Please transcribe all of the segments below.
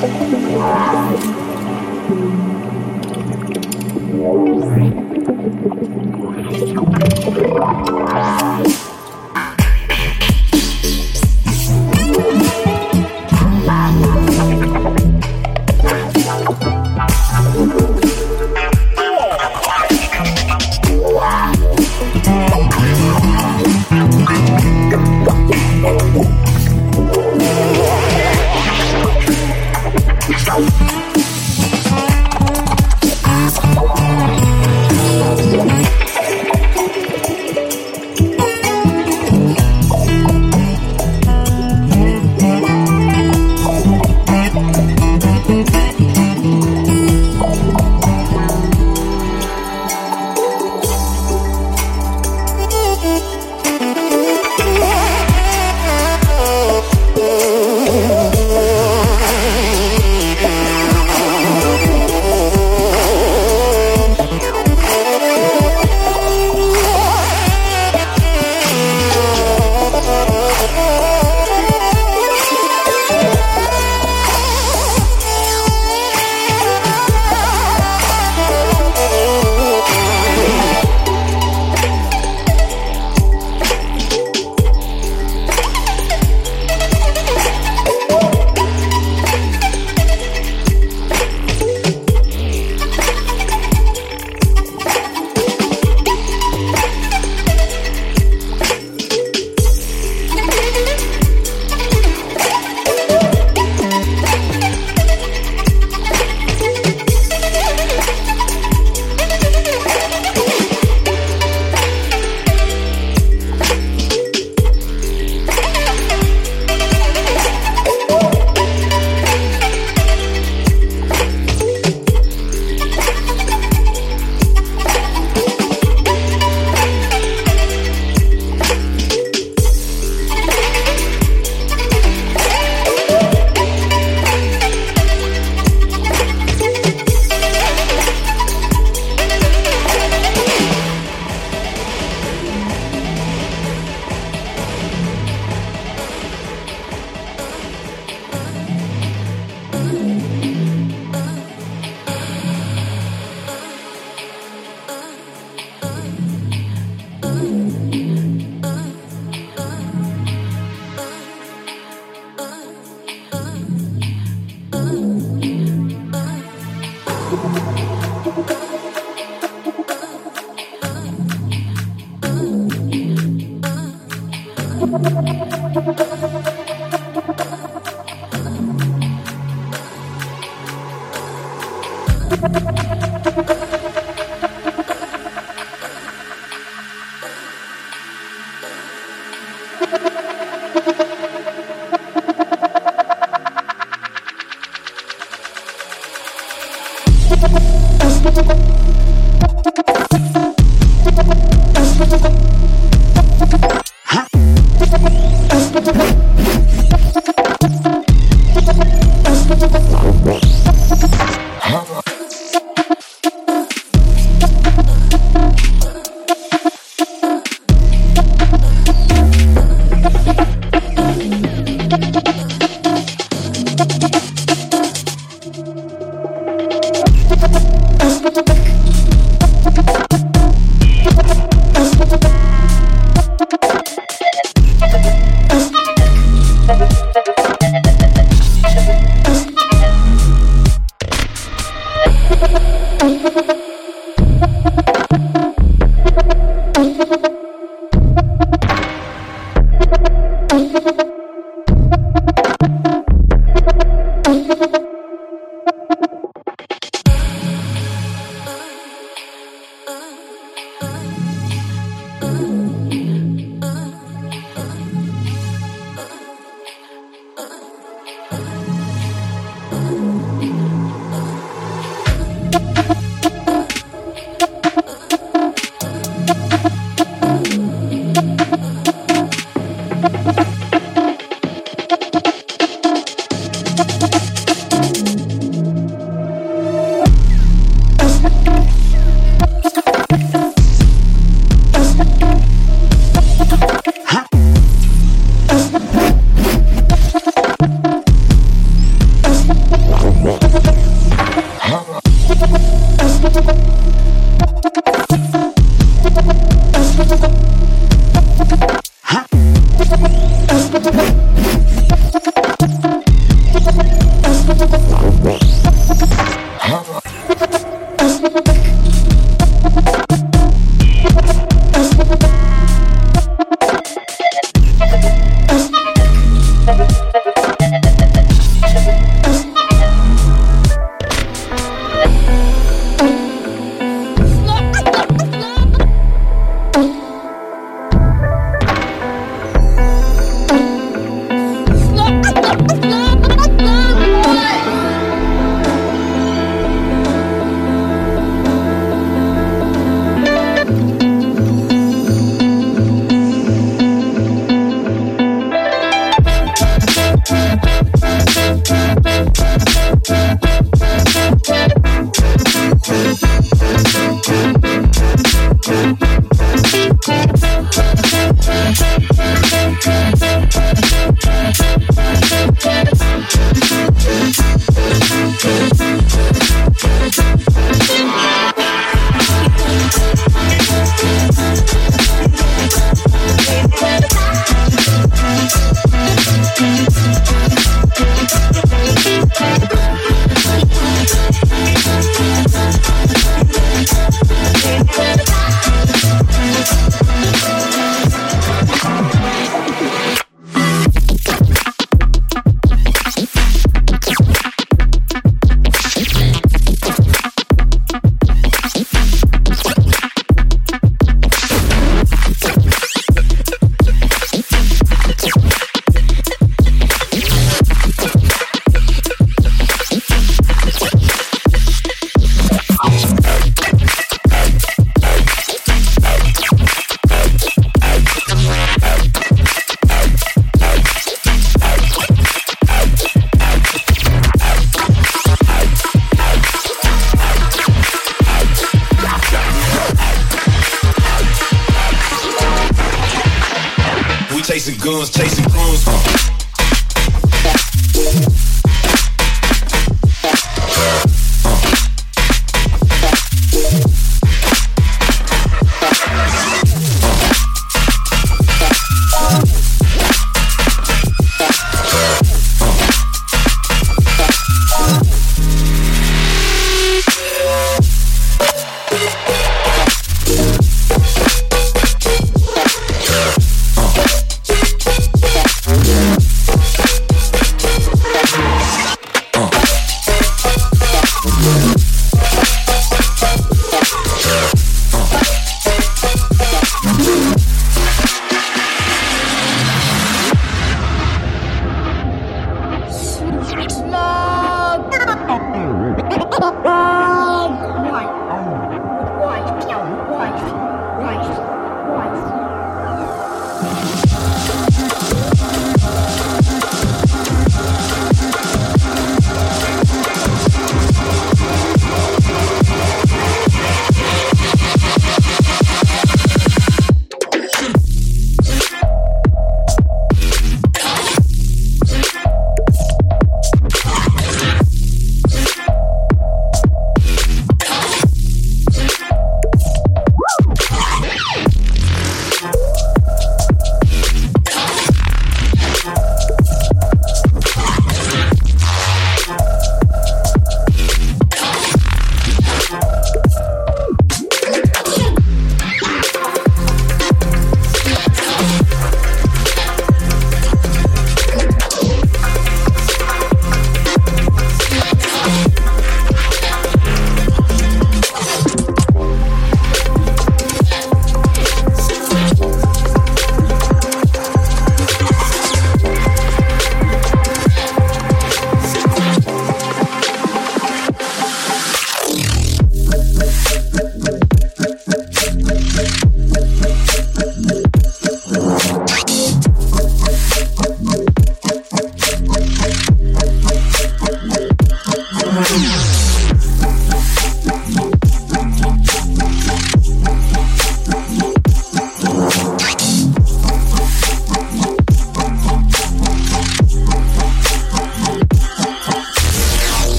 Thank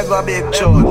Mega big tune.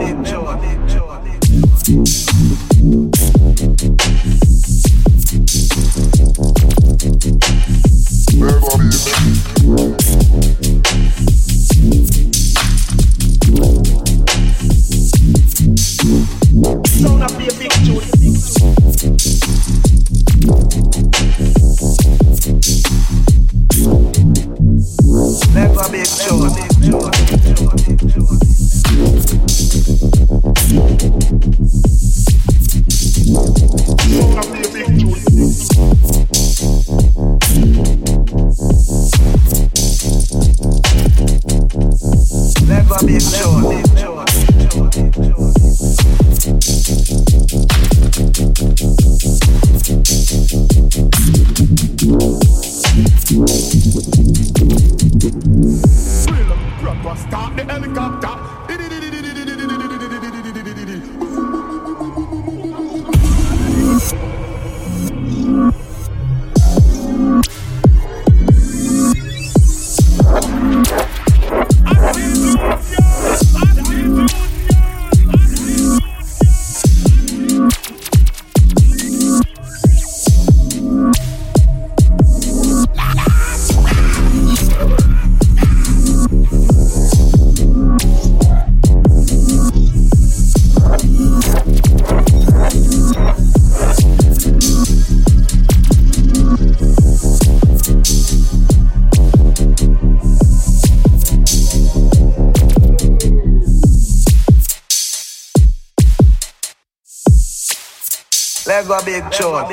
Lego big tune.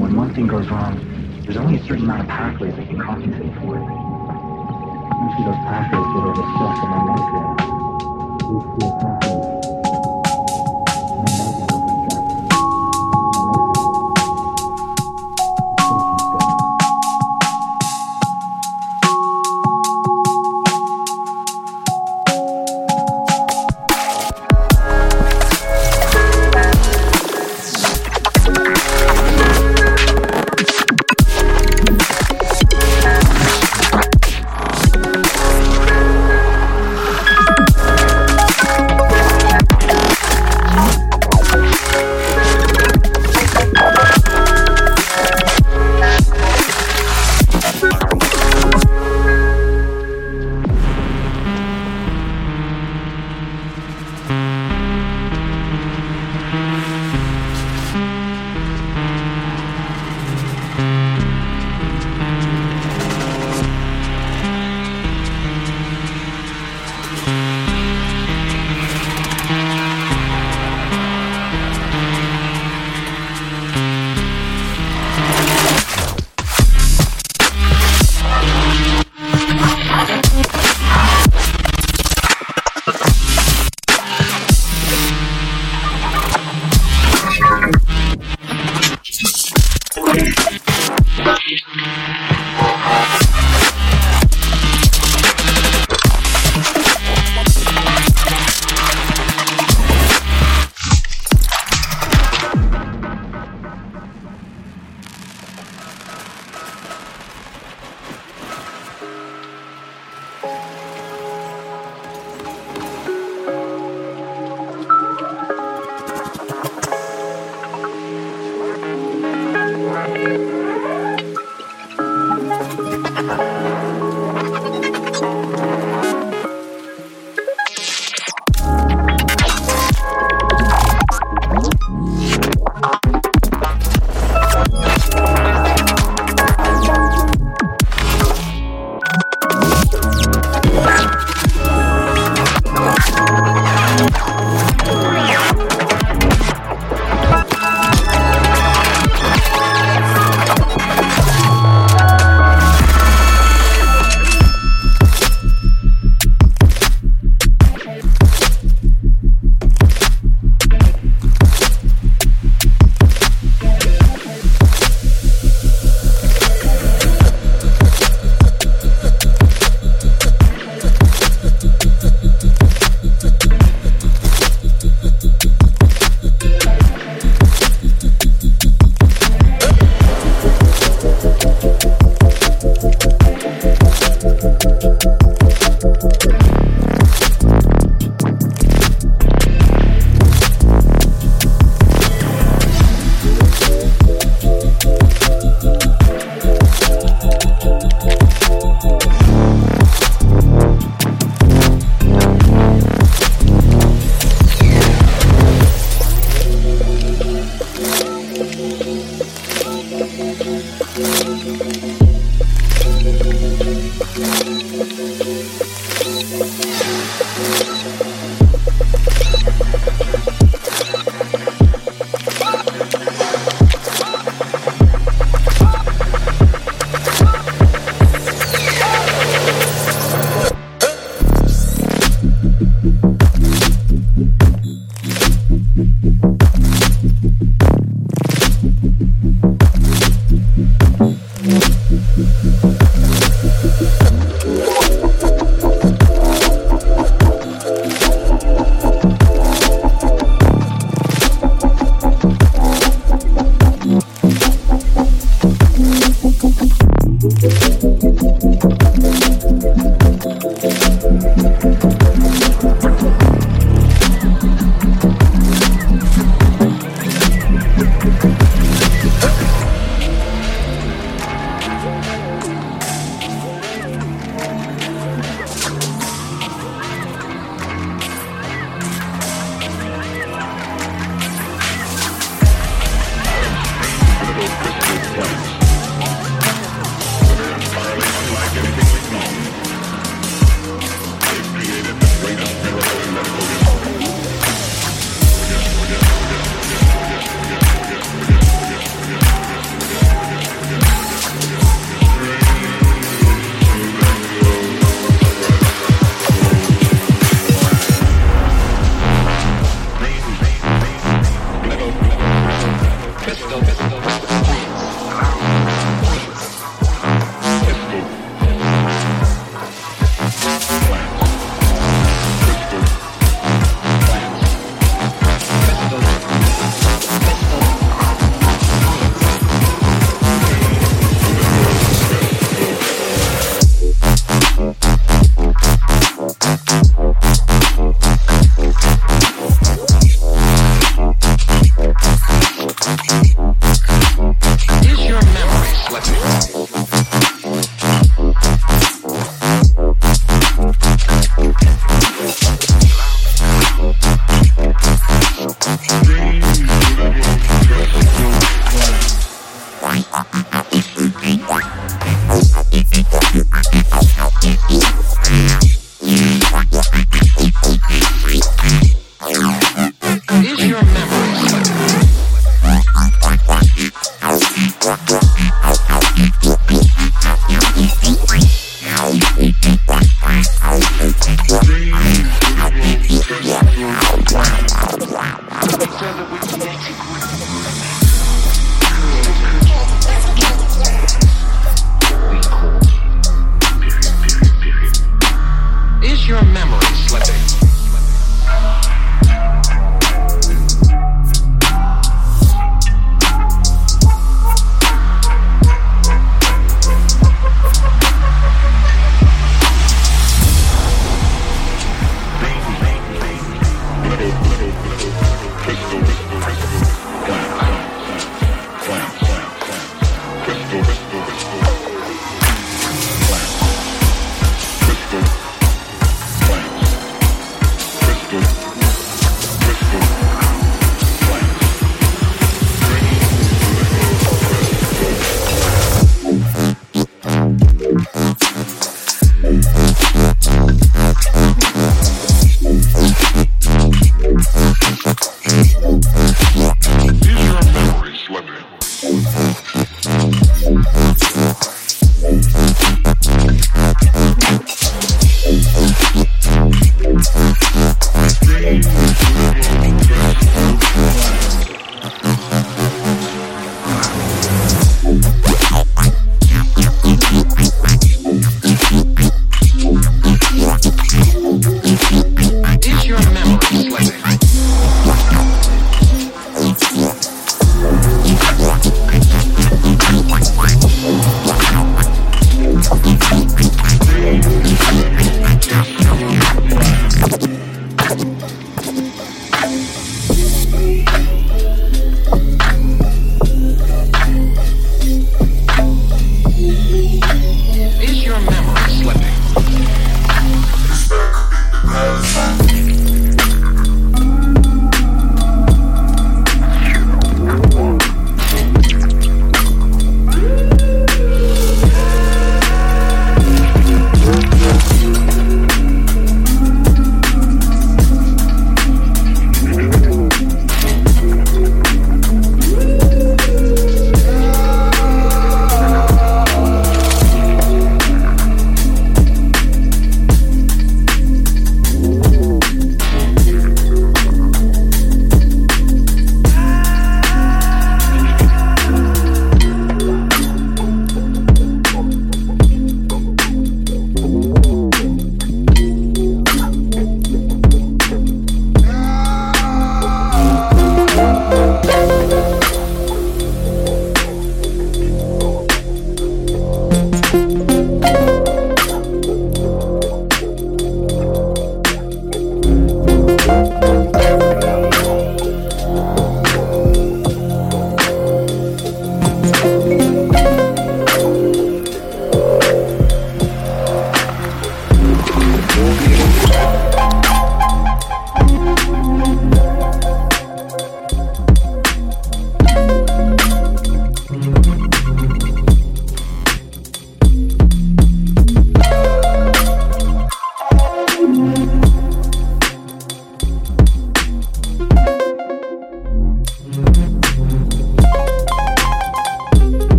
When one thing goes wrong, there's only a certain amount of pathways that can compensate for. Usually those pathways get overstressed and then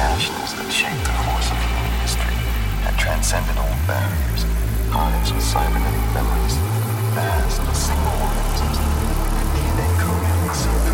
nationals that shaped the course of human history had transcended all barriers, hives with cybernetic memories, vast but single organisms, DNA coded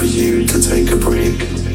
for you to take a break.